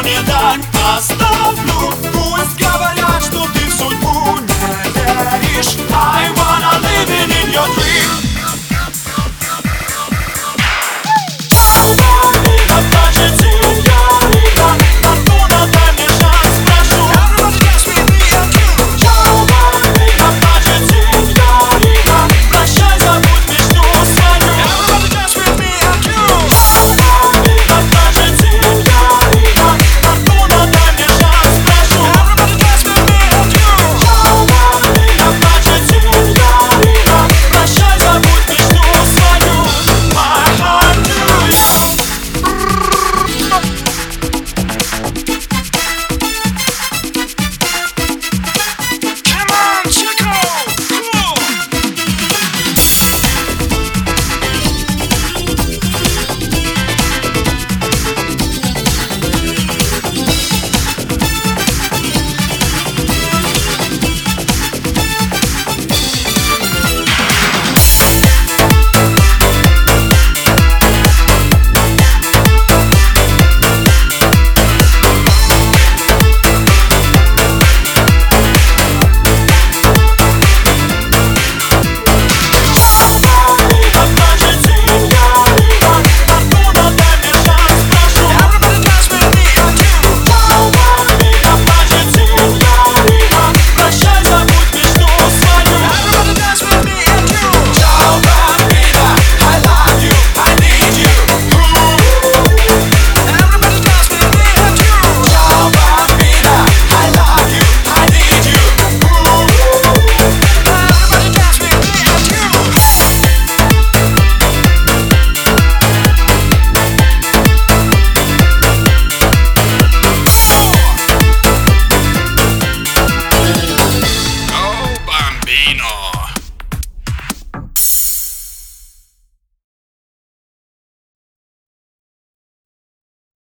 union done, pasta.